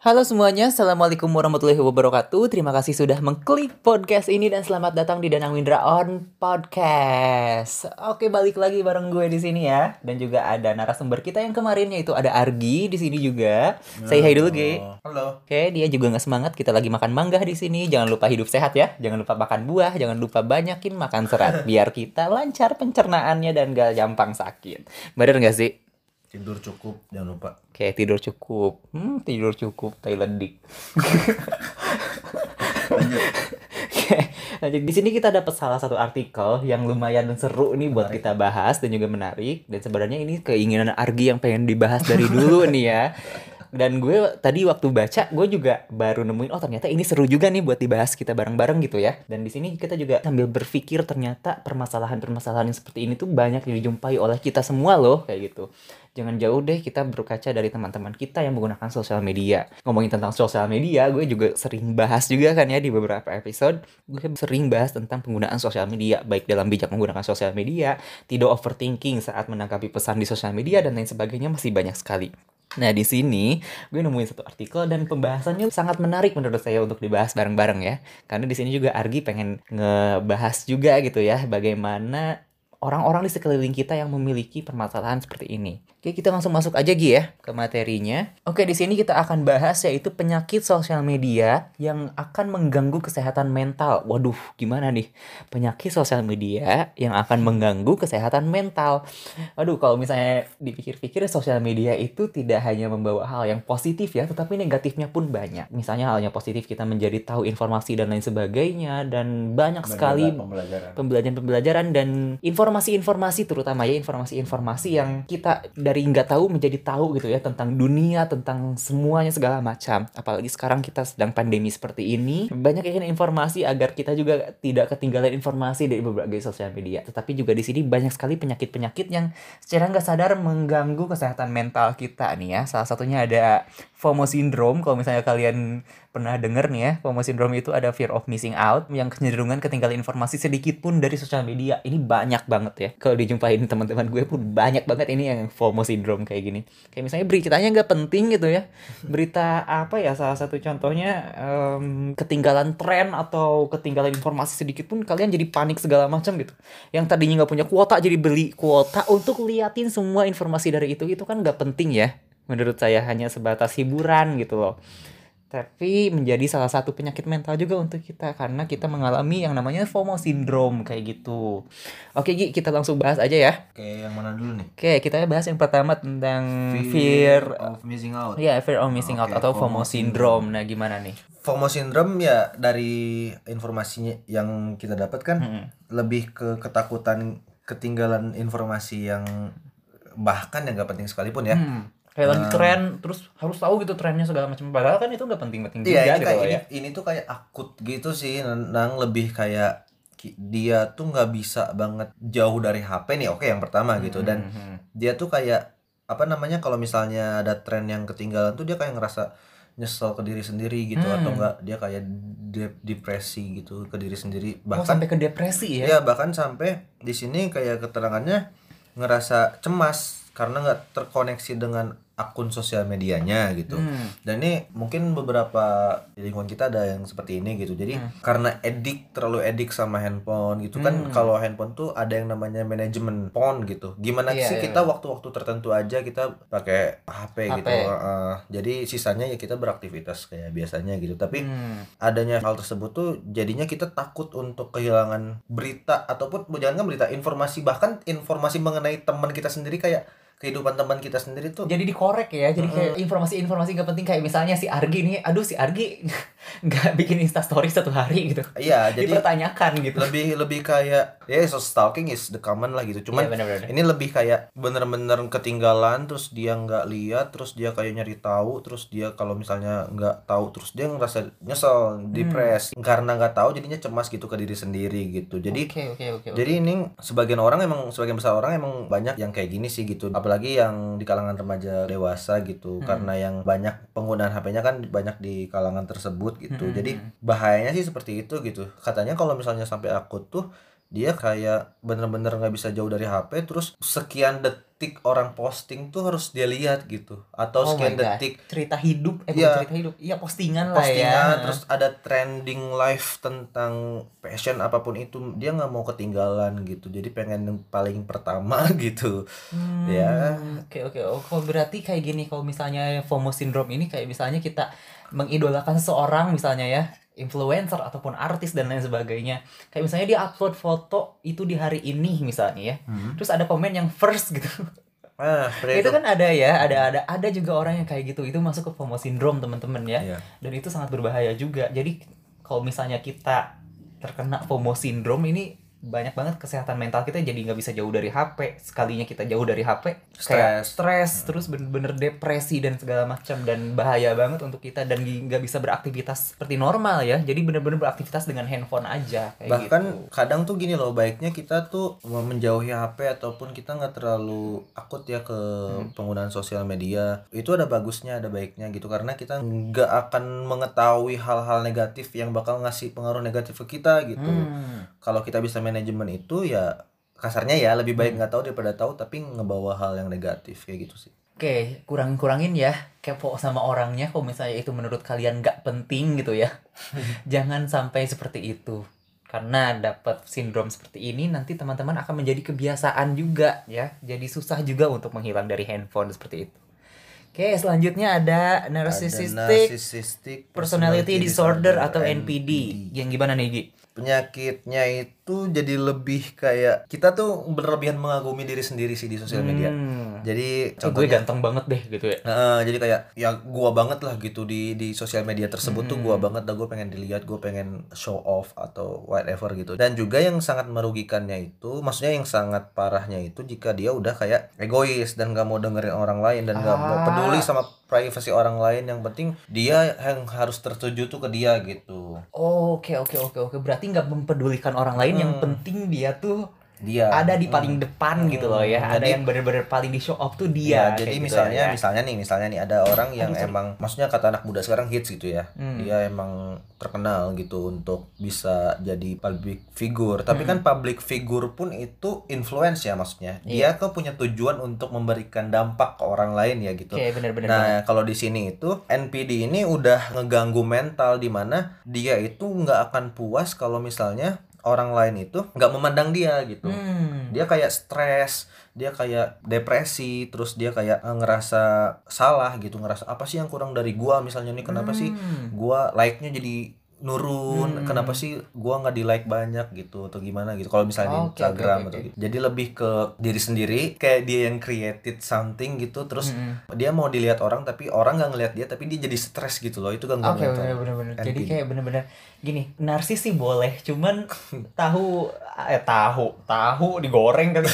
Halo semuanya, Assalamualaikum warahmatullahi wabarakatuh Terima kasih sudah mengklik podcast ini dan selamat datang di Danang Windra On Podcast Oke, balik lagi bareng gue di sini ya Dan juga ada narasumber kita yang kemarin yaitu ada Argi di sini juga Say hi dulu, Ge Halo. Oke, dia juga nggak semangat. Kita lagi makan mangga di sini. Jangan lupa hidup sehat ya. Jangan lupa makan buah. Jangan lupa banyakin makan serat. Biar kita lancar pencernaannya dan gak gampang sakit. Bener nggak sih? Tidur cukup, jangan lupa. Oke, tidur cukup. Hmm, tidur cukup. Thailandik. Oke, lanjut. Di sini kita dapat salah satu artikel yang lumayan seru nih buat kita bahas dan juga menarik. Dan sebenarnya ini keinginan Argi yang pengen dibahas dari dulu nih ya. Dan gue tadi waktu baca, gue juga baru nemuin, oh ternyata ini seru juga nih buat dibahas kita bareng-bareng gitu ya. Dan di sini kita juga sambil berpikir ternyata permasalahan-permasalahan yang seperti ini tuh banyak dijumpai oleh kita semua loh, kayak gitu. Jangan jauh deh kita berkaca dari teman-teman kita yang menggunakan sosial media. Ngomongin tentang sosial media, gue juga sering bahas juga kan ya di beberapa episode. Gue sering bahas tentang penggunaan sosial media, baik dalam bijak menggunakan sosial media, tidak overthinking saat menanggapi pesan di sosial media, dan lain sebagainya masih banyak sekali. Nah, di sini gue nemuin satu artikel dan pembahasannya sangat menarik menurut saya untuk dibahas bareng-bareng ya. Karena di sini juga Argi pengen ngebahas juga gitu ya bagaimana orang-orang di sekeliling kita yang memiliki permasalahan seperti ini. Oke, kita langsung masuk aja Gi ya ke materinya. Oke, di sini kita akan bahas yaitu penyakit sosial media yang akan mengganggu kesehatan mental. Waduh, gimana nih? Penyakit sosial media yang akan mengganggu kesehatan mental. Aduh, kalau misalnya dipikir-pikir sosial media itu tidak hanya membawa hal yang positif ya, tetapi negatifnya pun banyak. Misalnya halnya positif kita menjadi tahu informasi dan lain sebagainya dan banyak sekali pembelajaran. pembelajaran-pembelajaran dan informasi-informasi terutama ya informasi-informasi yang kita dari nggak tahu menjadi tahu gitu ya tentang dunia tentang semuanya segala macam. Apalagi sekarang kita sedang pandemi seperti ini banyak kan informasi agar kita juga tidak ketinggalan informasi dari berbagai sosial media. Tetapi juga di sini banyak sekali penyakit-penyakit yang secara nggak sadar mengganggu kesehatan mental kita nih ya. Salah satunya ada FOMO syndrome. Kalau misalnya kalian pernah denger nih ya FOMO syndrome itu ada fear of missing out yang kecenderungan ketinggalan informasi sedikit pun dari sosial media. Ini banyak banget ya. Kalau dijumpain teman-teman gue pun banyak banget ini yang FOMO syndrome kayak gini. Kayak misalnya beritanya nggak penting gitu ya. Berita apa ya salah satu contohnya em, ketinggalan tren atau ketinggalan informasi sedikit pun kalian jadi panik segala macam gitu. Yang tadinya nggak punya kuota jadi beli kuota untuk liatin semua informasi dari itu itu kan nggak penting ya menurut saya hanya sebatas hiburan gitu loh tapi menjadi salah satu penyakit mental juga untuk kita karena kita mengalami yang namanya FOMO syndrome kayak gitu. Oke Gi, kita langsung bahas aja ya. Oke, yang mana dulu nih? Oke, kita bahas yang pertama tentang fear, of missing out. ya fear of missing out Oke, atau FOMO FOMO syndrome. Nah, gimana nih? FOMO syndrome ya dari informasinya yang kita dapat kan Mm-mm. lebih ke ketakutan ketinggalan informasi yang bahkan yang nggak penting sekalipun ya. Hmm, kayak lagi tren terus harus tahu gitu trennya segala macam padahal kan itu nggak penting-penting juga Iya, ini gitu ini, ya. ini tuh kayak akut gitu sih, nang lebih kayak dia tuh nggak bisa banget jauh dari HP nih. Oke, yang pertama gitu dan Hmm, dia tuh kayak apa namanya kalau misalnya ada tren yang ketinggalan tuh dia kayak ngerasa nyesel ke diri sendiri gitu Hmm. atau enggak dia kayak de- depresi gitu ke diri sendiri Oh, bahkan sampai ke depresi ya. ya bahkan sampai di sini kayak keterangannya ngerasa cemas karena nggak terkoneksi dengan akun sosial medianya gitu Hmm. dan ini mungkin beberapa di lingkungan kita ada yang seperti ini gitu jadi Hmm. karena edik terlalu edik sama handphone gitu kan Hmm. kalau handphone tuh ada yang namanya manajemen phone gitu gimana Iya, sih iya. kita waktu-waktu tertentu aja kita pakai HP, HP. gitu Heeh. jadi sisanya ya kita beraktivitas kayak biasanya gitu tapi Hmm. adanya hal tersebut tuh jadinya kita takut untuk kehilangan berita ataupun jangan kan berita informasi bahkan informasi mengenai teman kita sendiri kayak kehidupan teman kita sendiri tuh. Jadi dikorek ya jadi kayak informasi-informasi gak penting kayak misalnya si Argi nih aduh si Argi nggak bikin instastory satu hari gitu. Iya jadi dipertanyakan gitu. lebih lebih kayak ya so stalking is the common lah gitu. Cuman Iya, bener-bener. ini lebih kayak bener-bener ketinggalan terus dia nggak lihat terus dia kayak nyari tahu terus dia kalau misalnya nggak tahu terus dia ngerasa nyesel depres. Karena nggak tahu jadinya cemas gitu ke diri sendiri gitu. Jadi oke oke oke oke. Jadi ini sebagian orang emang sebagian besar orang emang banyak yang kayak gini sih gitu. Apalagi yang di kalangan remaja dewasa gitu. Hmm. Karena yang banyak penggunaan HP-nya kan banyak di kalangan tersebut gitu. Hmm. Jadi bahayanya sih seperti itu gitu. Katanya kalau misalnya sampai akut tuh dia kayak bener-bener nggak bisa jauh dari HP terus sekian detik detik orang posting tuh harus dia lihat gitu atau Oh sekian detik cerita hidup eh bukan cerita hidup iya postingan, lah postingan ya terus ada trending live tentang passion apa pun itu dia nggak mau ketinggalan gitu jadi pengen yang paling pertama gitu Hmm, ya Oke oke. Oh, kalau berarti kayak gini kalau misalnya FOMO syndrome ini kayak misalnya kita mengidolakan seseorang misalnya ya influencer ataupun artis dan lain sebagainya. Kayak misalnya dia upload foto itu di hari ini misalnya ya. Hmm. Terus ada komen yang first gitu. ah itu kan ada ya, ada ada ada juga orang yang kayak gitu. Itu masuk ke FOMO syndrome teman-teman ya. Iya. Dan itu sangat berbahaya juga. Jadi kalau misalnya kita terkena FOMO syndrome ini banyak banget kesehatan mental kita jadi nggak bisa jauh dari HP sekalinya kita jauh dari HP kayak Stres. stres terus bener-bener depresi dan segala macam dan bahaya banget untuk kita dan nggak bisa beraktivitas seperti normal ya jadi bener-bener beraktivitas dengan handphone aja kayak bahkan gitu. kadang tuh gini loh baiknya kita tuh menjauhi HP ataupun kita nggak terlalu akut ya ke Hmm. penggunaan sosial media itu ada bagusnya ada baiknya gitu karena kita nggak akan mengetahui hal-hal negatif yang bakal ngasih pengaruh negatif ke kita gitu Hmm. kalau kita bisa manajemen itu ya kasarnya ya lebih baik nggak tahu daripada tahu tapi ngebawa hal yang negatif kayak gitu sih Oke, kurang-kurangin ya kepo sama orangnya kalau misalnya itu menurut kalian nggak penting gitu ya. Jangan sampai seperti itu. Karena dapat sindrom seperti ini nanti teman-teman akan menjadi kebiasaan juga ya. Jadi susah juga untuk menghilang dari handphone seperti itu. Oke, selanjutnya ada Ada narcissistic narcissistic personality disorder atau NPD. Yang gimana nih, Gi? penyakitnya itu jadi lebih kayak kita tuh berlebihan mengagumi diri sendiri sih di sosial media Hmm. jadi Eh, gue contohnya ganteng banget deh gitu ya. Heeh, jadi kayak ya gua banget lah gitu di di sosial media tersebut tuh Hmm. gua banget dah gue pengen dilihat gue pengen show off atau whatever gitu dan juga yang sangat merugikannya itu maksudnya yang sangat parahnya itu jika dia udah kayak egois dan gak mau dengerin orang lain dan gak mau Ah. peduli sama privasi orang lain yang penting dia yang harus tertuju tuh ke dia gitu Oh, oke oke oke oke. Berarti nggak mempedulikan orang lain yang Hmm. penting dia tuh dia ada di Hmm. paling depan gitu loh ya. Hmm, Ada jadi- yang bener-bener paling di show off tuh Iya, dia. jadi kayak gitu misalnya ya. misalnya nih, misalnya nih ada orang yang Aduh, emang maksudnya kata anak muda sekarang hits gitu ya. Hmm. Dia emang terkenal gitu untuk bisa jadi public figure. Tapi Hmm. kan public figure pun itu influence ya maksudnya. Iya. Dia kan punya tujuan untuk memberikan dampak ke orang lain ya gitu. Oke, bener-bener banget. Nah, kalau di sini itu NPD ini udah ngeganggu mental di mana dia itu nggak akan puas kalau misalnya orang lain itu nggak memandang dia gitu Hmm. dia kayak stres dia kayak depresi terus dia kayak eh, ngerasa salah gitu ngerasa apa sih yang kurang dari gua misalnya nih kenapa sih Hmm. gua like-nya jadi nurun Hmm. kenapa sih gua nggak di like banyak gitu atau gimana gitu kalau misalnya di Oke, oke, Instagram oke, atau oke. gitu jadi lebih ke diri sendiri kayak dia yang created something gitu terus Mm-mm. dia mau dilihat orang tapi orang nggak ngelihat dia tapi dia jadi stres gitu loh itu gangguan Oke, mental. bener-bener. Jadi kayak bener-bener gini, narsis sih boleh, cuman tahu eh tahu, tahu digoreng kan.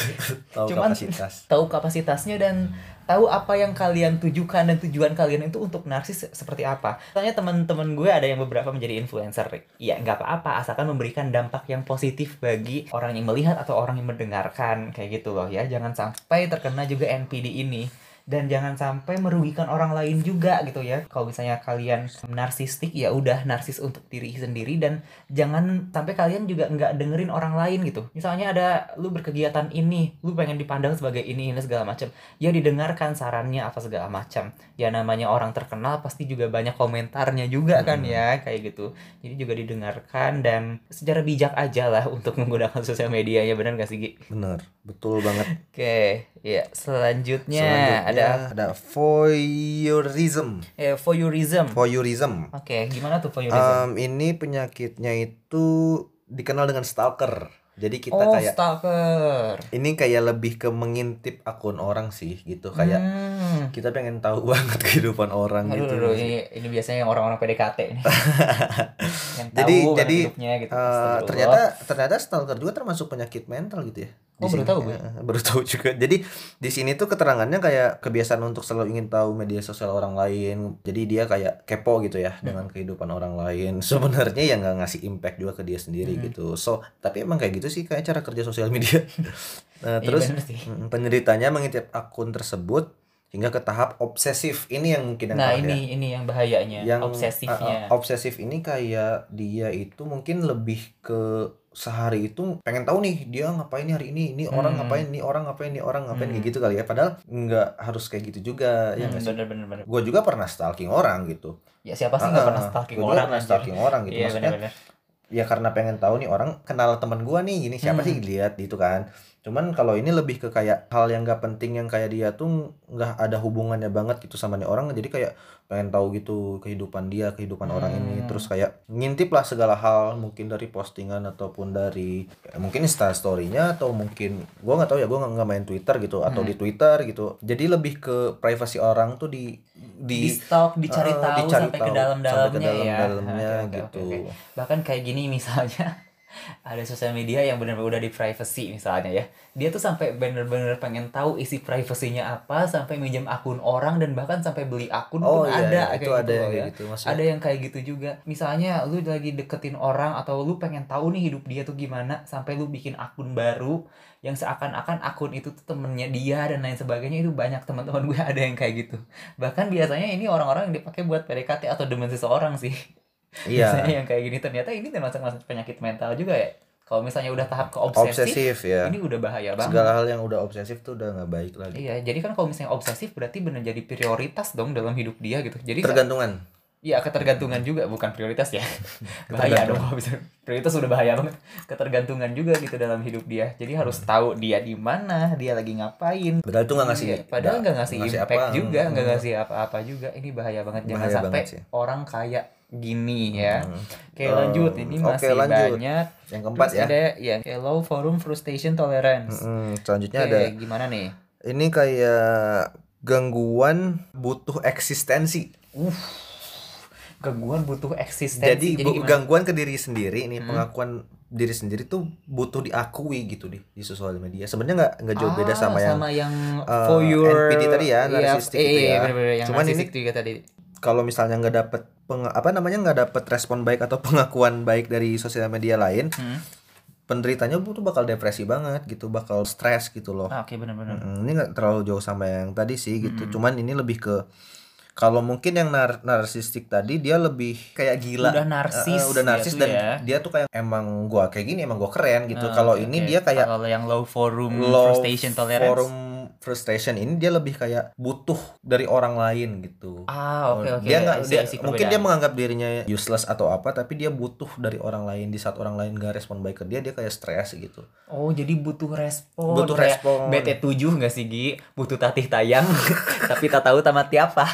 tahu cuman kapasitas tahu kapasitasnya dan tahu apa yang kalian tujukan dan tujuan kalian itu untuk narsis seperti apa. Soalnya teman-teman gue ada yang beberapa menjadi influencer. Ya nggak apa-apa asalkan memberikan dampak yang positif bagi orang yang melihat atau orang yang mendengarkan kayak gitu loh ya. Jangan sampai terkena juga NPD ini dan jangan sampai merugikan orang lain juga gitu ya. Kalau misalnya kalian narsistik ya udah narsis untuk diri sendiri dan jangan sampai kalian juga nggak dengerin orang lain gitu. Misalnya ada lu berkegiatan ini, lu pengen dipandang sebagai ini ini segala macam. Ya didengarkan sarannya apa segala macam. Ya namanya orang terkenal pasti juga banyak komentarnya juga kan Hmm. ya kayak gitu. Jadi juga didengarkan dan secara bijak aja lah untuk menggunakan sosial medianya benar gak sih Gi? bener betul banget Oke, ya selanjutnya, Selanjutnya ada ada voyeurism eh, voyeurism. voyeurism Oke, gimana tuh voyeurism? Um, ini penyakitnya itu dikenal dengan stalker. Jadi kita oh, kayak stalker. ini kayak lebih ke mengintip akun orang sih gitu kayak Hmm. kita pengen tahu banget kehidupan orang Aduh, gitu. aduh, ini ini biasanya yang orang-orang PDKT nih. yang tahu Jadi- jadi, hidupnya gitu. Astagfirullah. ternyata ternyata stalker juga termasuk penyakit mental gitu ya. Di Oh, baru tahu gue. Eh, baru tahu juga. Jadi di sini tuh keterangannya kayak kebiasaan untuk selalu ingin tahu media sosial orang lain. Jadi dia kayak kepo gitu ya Hmm. dengan kehidupan orang lain. Sebenarnya ya nggak ngasih impact juga ke dia sendiri Hmm. gitu. So tapi emang kayak gitu sih kayak cara kerja sosial media. Nah, Iya, terus mm, penderitanya mengintip akun tersebut hingga ke tahap obsesif ini yang mungkin yang Nah, parah ya. ini ini yang bahayanya, yang obsesifnya. uh, uh, obsesif ini kayak dia itu mungkin lebih ke sehari itu pengen tahu nih dia ngapain hari ini ini orang Hmm. ngapain ini orang ngapain ini orang ngapain Hmm. kayak gitu kali ya padahal nggak harus kayak gitu juga ya Hmm, sih bener bener bener. gue juga pernah stalking orang gitu Ya siapa sih nggak Ah, pernah stalking orang? pernah stalking orang gitu Iya maksudnya bener bener. Ya karena pengen tahu nih orang kenal teman gua nih gini siapa Hmm. sih lihat gitu kan cuman kalau ini lebih ke kayak hal yang gak penting yang kayak dia tuh nggak ada hubungannya banget gitu sama nih orang jadi kayak pengen tahu gitu kehidupan dia kehidupan orang ini Hmm. terus kayak ngintip lah segala hal mungkin dari postingan ataupun dari ya, mungkin insta storynya atau mungkin gua nggak tahu ya gua nggak main twitter gitu atau Hmm. di twitter gitu jadi lebih ke privasi orang tuh di Di di stalk, dicari eh, tahu dicari sampai tahu, ke dalam-dalamnya sampai ke ya. dalam-dalamnya Oke, oke, gitu oke, oke. Bahkan kayak gini misalnya ada sosial media yang benar-benar udah di privacy misalnya ya. Dia tuh sampai bener-bener pengen tahu isi privasinya apa, sampai minjem akun orang dan bahkan sampai beli akun oh pun iya, ada iya, itu kayak ada gitu yang ya. gitu maksudnya Ada yang kayak gitu juga. Misalnya lu lagi deketin orang atau lu pengen tahu nih hidup dia tuh gimana sampai lu bikin akun baru yang seakan-akan akun itu tuh temennya dia dan lain sebagainya itu banyak teman-teman gue ada yang kayak gitu. Bahkan biasanya ini orang-orang yang dipakai buat PDKT atau demen seseorang sih. Iya Biasanya yang kayak gini ternyata ini termasuk masuk penyakit mental juga ya. Kalau misalnya udah tahap ke obsesif, obsesif ya ini udah bahaya banget. segala hal yang udah obsesif tuh udah nggak baik lagi Iya, jadi kan kalau misalnya obsesif berarti benar jadi prioritas dong dalam hidup dia gitu. Jadi tergantungan Iya ketergantungan juga bukan prioritas ya bahaya dong kalau bisa prioritas udah bahaya banget ketergantungan juga gitu dalam hidup dia jadi harus tahu dia di mana dia lagi ngapain padahal itu nggak ngasih Iya, padahal nggak ngasih, ngasih impact apa. juga nggak Hmm. ngasih apa-apa juga ini bahaya banget jangan Bahaya sampai banget sih. orang kayak gini ya. Hmm. oke lanjut. Ini oke, masih lanjut. banyak. Yang keempat Terus ya. ada ya hello forum frustration tolerance. Mm, selanjutnya Oke, ada. gimana nih? Ini kayak gangguan butuh eksistensi. Gangguan butuh eksistensi. Jadi, bu- gimana? gangguan ke diri sendiri ini Hmm. pengakuan diri sendiri tuh butuh diakui gitu di di sosial media. Sebenarnya nggak nggak jauh beda Ah, sama yang sama yang uh, for your NPD tadi ya, Iya, narcissistic iya, itu iya, ya. bener-bener, yang Cuman ini- juga tadi kalau misalnya nggak dapet peng- apa namanya nggak dapet respon baik atau pengakuan baik dari sosial media lain Hmm. penderitanya tuh bakal depresi banget gitu bakal stres gitu loh Ah, oke benar-benar Mm, ini nggak terlalu jauh sama yang tadi sih gitu Mm-mm. cuman ini lebih ke kalau mungkin yang nar narsistik tadi dia lebih kayak gila udah narsis eh, udah narsis tuh dan ya. dia tuh kayak emang gua kayak gini emang gua keren gitu Ah, kalau oke, ini dia kayak kalau yang low forum low frustration tolerance forum frustration ini dia lebih kayak butuh dari orang lain gitu. Ah oke oke. dia nggak dia mungkin dia menganggap dirinya useless atau apa tapi dia butuh dari orang lain di saat orang lain gak respon baik ke dia dia kayak stres gitu. Oh jadi butuh respon. Butuh Kayak respon. BT7 nggak sih Gi? Butuh tatih tayang tapi tak tahu tamat apa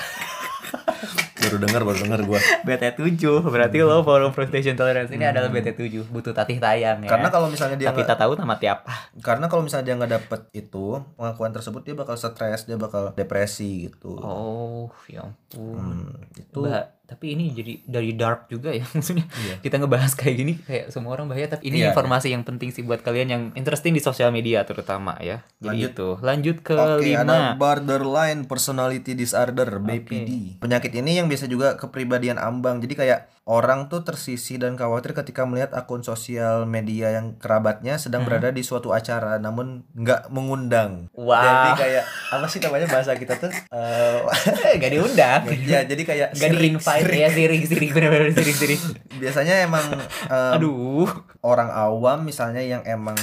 baru dengar baru dengar gua. BT7 berarti low forum frustration tolerance ini adalah BT7 butuh tatih tayang ya. Hmm. karena kalau misalnya dia tapi tak tahu tamat apa karena kalau misalnya dia nggak dapet itu pengakuan tersebut dia bakal stres dia bakal depresi gitu. Oh ya ampun. Hmm, itu tapi ini jadi dari dark juga ya maksudnya Iya. kita ngebahas kayak gini kayak semua orang bahaya tapi ini Iya, informasi yang penting sih buat kalian yang interesting di sosial media terutama ya jadi Lanjut. itu lanjut ke Oke, ada lima borderline personality disorder (BPD). Penyakit ini yang biasa juga kepribadian ambang. Jadi kayak orang tuh tersisi dan khawatir ketika melihat akun sosial media yang kerabatnya sedang Hmm. berada di suatu acara namun nggak mengundang. Wah. Jadi kayak apa sih namanya bahasa kita tuh? Eh, gak diundang ya, jadi kayak gak di siring- invite ya siring bener-bener siring siring Biasanya emang em, aduh. orang awam misalnya yang emang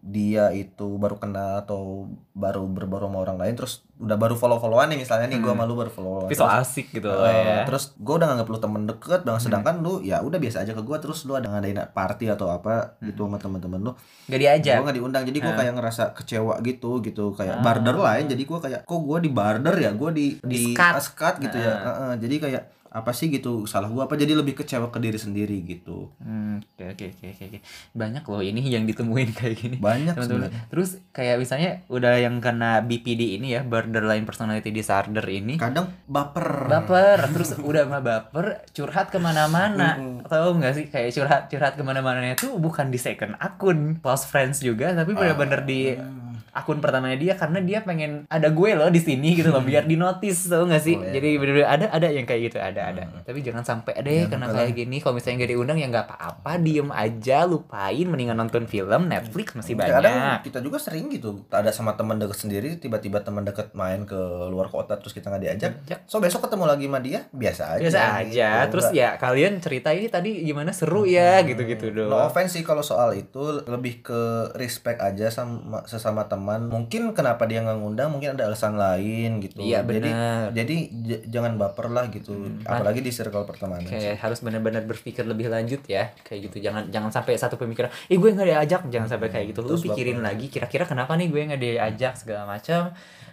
dia itu baru kenal atau baru berbaru sama orang lain terus udah baru follow-followan nih misalnya nih gua Hmm. malu baru follow tapi so asik gitu. Eh, ya terus gue udah nganggap lu temen deket banget sedangkan lu ya udah biasa aja ke gue terus lu ada ngadain party atau apa gitu sama temen-temen lu. Gak diajak. Gue nggak diundang jadi gue Ah. kayak ngerasa kecewa gitu gitu. Kayak Ah. barter lain jadi gue kayak kok gue di barter ya? Gue di di Di-scut. askat gitu ya? Ah. Heeh, jadi kayak apa sih gitu salah gue apa jadi lebih kecewa ke diri sendiri gitu. Hmm, oke oke oke oke banyak loh ini yang ditemuin kayak gini. Banyak teman-teman. sebenarnya. Terus kayak misalnya udah yang kena BPD ini ya borderline personality disorder ini. Kadang baper. Baper terus udah mah baper curhat ke mana-mana. Tahu nggak sih kayak curhat curhat ke mana-mana itu bukan di second akun close friends juga tapi bener-bener di akun pertamanya dia karena dia pengen ada gue loh di sini gitu loh biar di notice tau gak sih? Oh, iya. jadi bener-bener ada ada yang kayak gitu ada ada. Tapi jangan sampai ada ya karena kayak gini. Kalau misalnya nggak diundang ya nggak apa-apa diem aja lupain. Mendingan nonton film Netflix masih Kadang banyak. kita juga sering gitu ada sama teman deket sendiri tiba-tiba teman deket main ke luar kota terus kita nggak diajak. Ajak. so besok ketemu lagi sama dia biasa aja biasa aja. Gitu. terus ya kalian cerita ini tadi gimana? Seru ya gitu-gitu No doang. offense sih kalau soal itu lebih ke respect aja sama sesama teman. Mungkin kenapa dia nggak ngundang mungkin ada alasan lain gitu. Iya, Jadi benar. jadi j- jangan baper lah gitu. Apalagi di circle pertemanan. kayak harus benar-benar berpikir lebih lanjut ya kayak gitu jangan jangan sampai satu pemikiran ih gue nggak diajak jangan sampai kayak gitu lu Terus pikirin baper. lagi kira-kira kenapa nih gue nggak diajak segala macam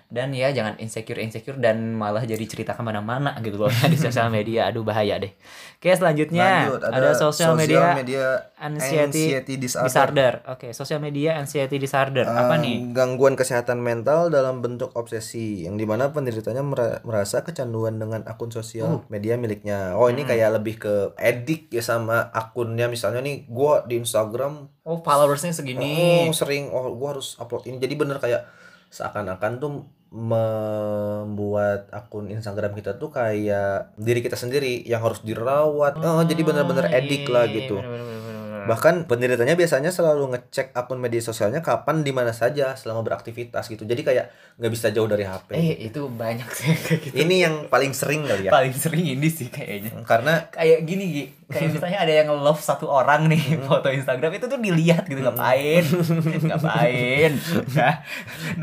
dan ya jangan insecure insecure dan malah jadi cerita ke mana-mana gitu loh di sosial media. Aduh bahaya deh. Oke selanjutnya Lanjut, ada, sosial media, media anxiety, anxiety disorder. disorder. Oke sosial media anxiety disorder. Apa Eh, nih? Gangguan kesehatan mental dalam bentuk obsesi, yang di mana penderitanya mera- merasa kecanduan dengan akun sosial media miliknya. Oh ini kayak lebih ke edik ya sama akunnya, misalnya nih gua di Instagram oh followersnya segini. Oh, sering. Oh gua harus upload ini. Jadi bener kayak seakan-akan tuh membuat akun Instagram kita tuh kayak diri kita sendiri yang harus dirawat. Oh, jadi bener-bener edik lah iya, gitu. bener-bener, Bahkan penderitanya biasanya selalu ngecek akun media sosialnya kapan di mana saja selama beraktivitas gitu. Jadi kayak nggak bisa jauh dari HP. eh itu banyak sih kayak gitu. Ini yang paling sering kali ya. paling sering ini sih kayaknya. Karena kayak gini Gi. Kayak misalnya ada yang love satu orang nih foto Instagram itu tuh dilihat gitu ngapain? Ngapain? Nah,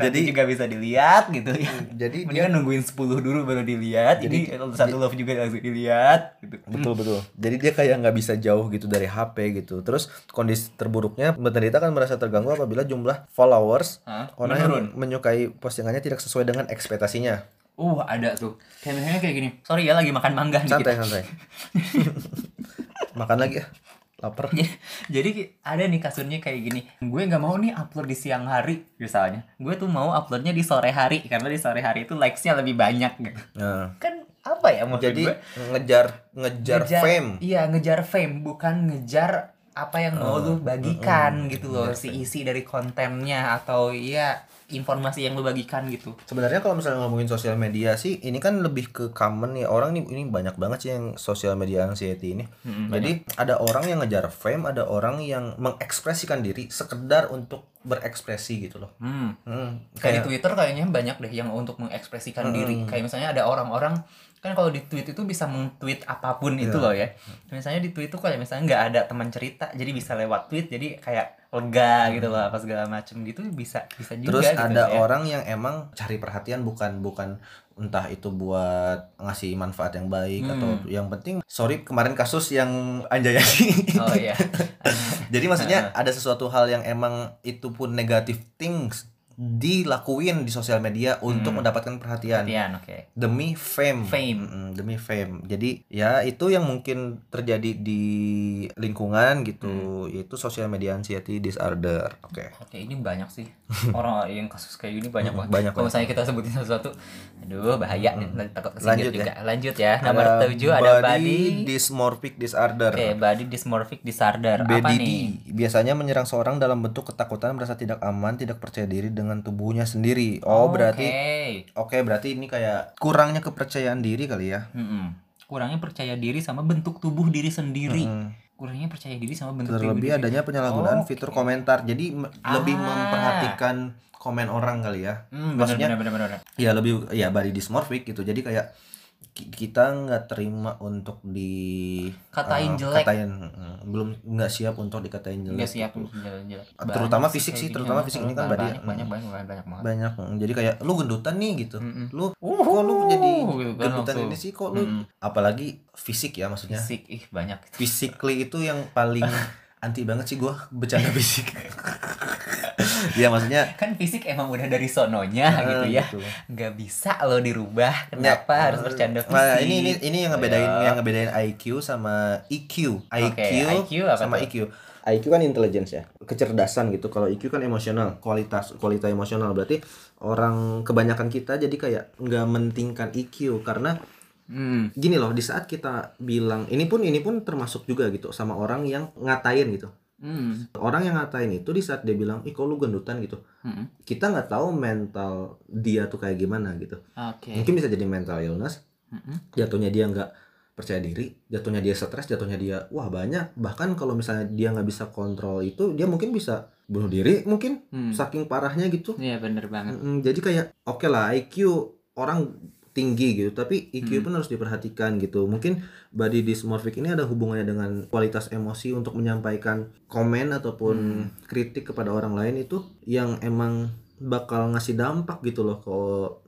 jadi Jadi- juga bisa dilihat gitu ya. Jadi dia mendingan nungguin 10 dulu baru dilihat. Jadi, satu love juga langsung dilihat gitu. Betul betul. Jadi dia kayak nggak bisa jauh gitu dari HP gitu terus kondisi terburuknya penderita kan merasa terganggu apabila jumlah followers Hah? orang yang menyukai postingannya tidak sesuai dengan ekspektasinya uh ada tuh kayak misalnya kayak gini sorry ya lagi makan mangga nih santai kita. santai makan lagi ya lapar Jadi, jadi ada nih kasurnya kayak gini. Gue nggak mau nih upload di siang hari misalnya. Gue tuh mau uploadnya di sore hari karena di sore hari itu likes-nya lebih banyak gitu. nah Kan apa ya maksud jadi gue? ngejar ngejar fame Iya, ngejar fame bukan ngejar apa yang mau lu bagikan gitu loh, si isi dari kontennya atau iya informasi yang lu bagikan gitu. Sebenarnya kalau misalnya ngomongin sosial media sih, ini kan lebih ke common nih orang nih ini banyak banget sih yang sosial media anxiety ini. Mm-mm, Jadi ada orang yang ngejar fame, ada orang yang mengekspresikan diri sekedar untuk berekspresi gitu loh. Hmm. Hmm, Kayak di Twitter kayaknya banyak deh yang untuk mengekspresikan diri. Kayak misalnya ada orang-orang kan kalau di tweet itu bisa meng-tweet apa pun itu loh ya. Misalnya di tweet itu kayak misalnya nggak ada teman cerita, jadi bisa lewat tweet, jadi kayak lega gitu loh apa segala macem gitu bisa bisa juga. Terus gitu ada ya. orang yang emang cari perhatian bukan bukan entah itu buat ngasih manfaat yang baik Hmm. atau yang penting sorry kemarin kasus yang Anjayani. Oh iya. Jadi maksudnya ada sesuatu hal yang emang itu pun negative things dilakuin di sosial media untuk mendapatkan perhatian Perhatian, oke. demi fame. Fame. Mm, demi fame. Jadi ya itu yang mungkin terjadi di lingkungan gitu, yaitu sosial media anxiety disorder. Oke. Oke, ini banyak sih orang yang kasus kayak gini banyak banget. banyak Kalau misalnya kita sebutin satu-satu, aduh bahaya nih, nanti takut Lanjut kesinggung ya. juga. Lanjut ya. Nomor tujuh ada body. dysmorphic disorder. Oke, body dysmorphic disorder. Apa BDD nih? biasanya menyerang seorang dalam bentuk ketakutan, merasa tidak aman, tidak percaya diri dengan tubuhnya sendiri. Oh, berarti Oke. oke, berarti ini kayak kurangnya kepercayaan diri kali ya. Mm-mm. Kurangnya percaya diri sama bentuk tubuh diri sendiri. Mm. Kurangnya percaya diri sama bentuk tubuh Terlebih diri. adanya penyalahgunaan Oke. fitur komentar. Jadi me- lebih Ah. memperhatikan komen orang kali ya. Hmm, Maksudnya benar benar benar. ya lebih ya body dysmorphic gitu. Jadi kayak kita nggak terima untuk di Katain eh, jelek. katain mm, belum nggak siap untuk dikatain jelek. Enggak siap gitu. jalan-jalan. Terutama Banyak fisik sih, gini, terutama ya. fisik ini kan banyak, body- banyak banyak banyak banyak banyak banget. banyak jadi kayak lu gendutan nih gitu lu Uh, kok lu jadi gitu kan gendutan ini sih kok lu Mm. apalagi fisik ya maksudnya Fisik ih banyak. physically itu yang paling anti banget sih gua bercanda fisik ya maksudnya kan fisik emang udah dari sononya Ah, gitu ya gitu. nggak bisa lo dirubah kenapa Ya, harus bercanda fisik Nah, ini ini ini yang ngebedain Ayo. yang ngebedain IQ sama EQ. IQ, IQ apa sama tuh? EQ. IQ kan intelligence ya, kecerdasan gitu. Kalau EQ kan emosional, kualitas kualitas emosional. Berarti orang kebanyakan kita jadi kayak nggak mentingkan EQ karena Hmm. gini loh, di saat kita bilang ini pun ini pun termasuk juga gitu sama orang yang ngatain gitu. Hmm. orang yang ngatain itu di saat dia bilang ih kok lu gendutan gitu Hmm. kita nggak tahu mental dia tuh kayak gimana gitu Oke. mungkin bisa jadi mental illness Mm-mm. jatuhnya dia nggak percaya diri jatuhnya dia stres jatuhnya dia wah banyak bahkan kalau misalnya dia nggak bisa kontrol itu dia mungkin bisa bunuh diri mungkin Hmm. saking parahnya gitu Iya bener banget. Mm, jadi kayak oke lah IQ orang tinggi gitu tapi IQ Hmm. pun harus diperhatikan gitu mungkin body dysmorphic ini ada hubungannya dengan kualitas emosi untuk menyampaikan komen ataupun Hmm. kritik kepada orang lain itu yang emang bakal ngasih dampak gitu loh ke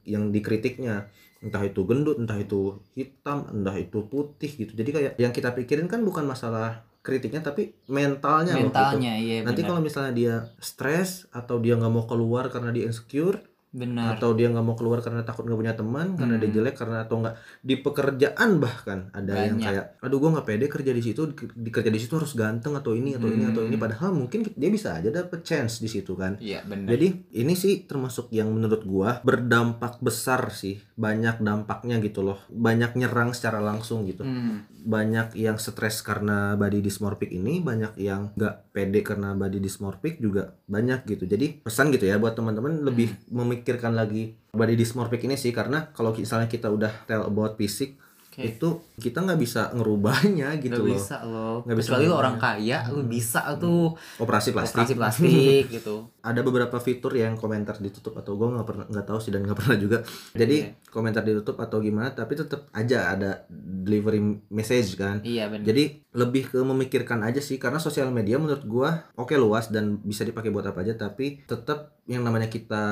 yang dikritiknya entah itu gendut entah itu hitam entah itu putih gitu jadi kayak yang kita pikirin kan bukan masalah kritiknya tapi mentalnya loh gitu. Mentalnya iya nanti kalau misalnya dia stres atau dia nggak mau keluar karena dia insecure Bener. atau dia nggak mau keluar karena takut nggak punya teman karena dia Hmm. jelek karena atau nggak di pekerjaan bahkan ada yang Banyak. kayak aduh gue nggak pede kerja di situ di di kerja di situ harus ganteng atau ini atau ini atau ini Hmm. padahal mungkin dia bisa aja dapet chance di situ kan Iya bener. jadi ini sih termasuk yang menurut gua berdampak besar sih banyak dampaknya gitu loh banyak nyerang secara langsung gitu Hmm. banyak yang stres karena body dysmorphic ini banyak yang nggak pede karena body dysmorphic juga banyak gitu jadi pesan gitu ya buat teman-teman lebih Hmm. Memikirkan lagi body dysmorphic ini sih karena kalau misalnya kita udah tell about fisik Oke. itu kita nggak bisa ngerubahnya gitu Gak loh bisa loh. Nggak bisa Kecuali ngomongnya. orang kaya, lu bisa tuh operasi plastik operasi plastik gitu. ada beberapa fitur yang komentar ditutup atau gue nggak pernah nggak tahu sih dan nggak pernah juga jadi komentar ditutup atau gimana tapi tetap aja ada delivery message kan Iya bener. jadi lebih ke memikirkan aja sih karena sosial media menurut gua oke luas dan bisa dipakai buat apa aja tapi tetap yang namanya kita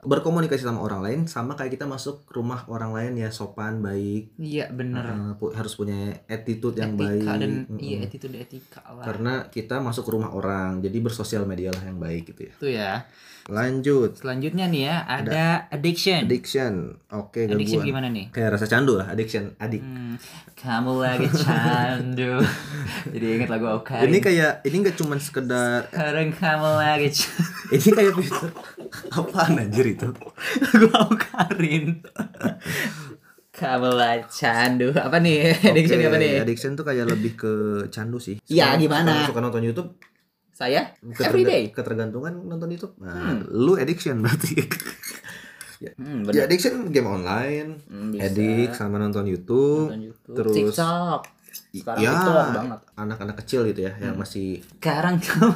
berkomunikasi sama orang lain sama kayak kita masuk rumah orang lain ya sopan baik Iya bener. eh, pu- harus punya attitude yang etika baik dan Mm-mm. iya attitude etika lah. karena kita masuk ke rumah orang jadi bersosial media lah yang baik gitu ya Itu ya. Lanjut Selanjutnya nih ya ada addiction. addiction oke Addiction gangguan gimana nih? kayak rasa candu lah addiction adik Hmm, kamu lagi candu. Jadi ingat lagu Okarin. ini kayak ini nggak cuma sekedar Sekarang kamu lagi candu. ini kayak fitur apaan anjir itu lagu Okarin. kamu lagi candu. Apa nih? Addiction Oke, apa nih? Addiction tuh kayak lebih ke candu sih. Iya, gimana? Suka nonton YouTube, Saya keterga- everyday. ketergantungan nonton YouTube. Nah, Hmm. lu addiction berarti. Hmm, ya addiction game online, Hmm, bisa. edik sama nonton YouTube. Nonton YouTube. terus- TikTok. Sekarang ya, banget. anak-anak kecil gitu ya yang Hmm. masih Sekarang kamu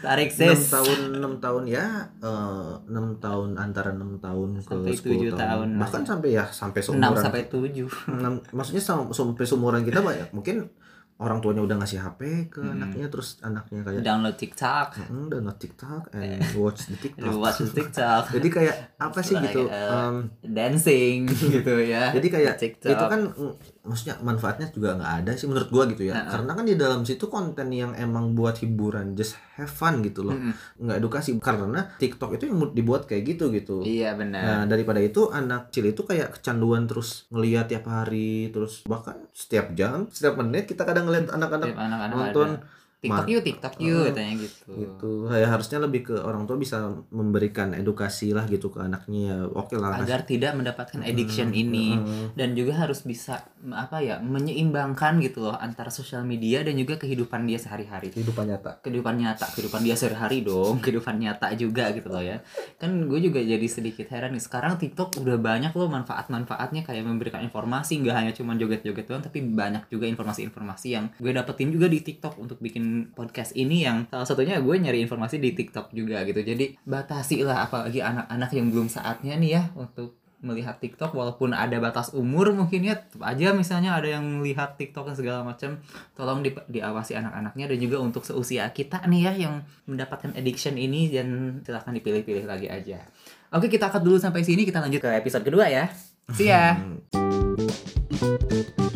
tarik 6 sis. tahun 6 tahun ya eh, 6 tahun antara 6 tahun ke Sampai 10 7 tahun lah. bahkan sampai ya sampai 6 seumuran sampai 7. Enam- maksudnya sam- sampai seumuran kita banyak mungkin orang tuanya udah ngasih HP ke Hmm. anaknya terus anaknya kayak Download TikTok. Hmm, download TikTok and watch the TikTok. Watch TikTok. Jadi kayak apa sih Like, gitu? em, dancing gitu ya. jadi kayak TikTok. itu kan maksudnya manfaatnya juga nggak ada sih menurut gua gitu ya. Uh-uh. Karena kan di dalam situ konten yang emang buat hiburan, just have fun gitu loh. Nggak edukasi karena TikTok itu yang dibuat kayak gitu gitu. Iya Nah, benar. daripada itu anak kecil itu kayak kecanduan terus ngelihat tiap hari, terus bahkan setiap jam, setiap menit kita kadang ngeliat anak-anak nonton ada. TikTok yuk, TikTok yuk Uh, katanya gitu. gitu. Ya harusnya lebih ke orang tua bisa memberikan edukasi lah gitu ke anaknya. Ya oke lah kasih- Agar tidak mendapatkan addiction Mm, ini. mm, dan juga harus bisa m- apa ya menyeimbangkan gitu loh antara sosial media dan juga kehidupan dia sehari-hari. kehidupan nyata. Kehidupan nyata kehidupan dia sehari-hari dong kehidupan nyata juga gitu loh ya. Kan gue juga jadi sedikit heran nih sekarang TikTok udah banyak loh manfaat-manfaatnya kayak memberikan informasi nggak hanya cuma joget-joget doang tapi banyak juga informasi-informasi yang gue dapetin juga di TikTok untuk bikin podcast ini yang salah satunya gue nyari informasi di TikTok juga gitu jadi batasi lah apalagi anak-anak yang belum saatnya nih ya untuk melihat TikTok walaupun ada batas umur mungkin ya aja misalnya ada yang melihat TikTok dan segala macam tolong di, diawasi anak-anaknya dan juga untuk seusia kita nih ya yang mendapatkan addiction ini dan silahkan dipilih-pilih lagi aja. Oke kita cut dulu sampai sini kita lanjut ke episode kedua ya. See ya.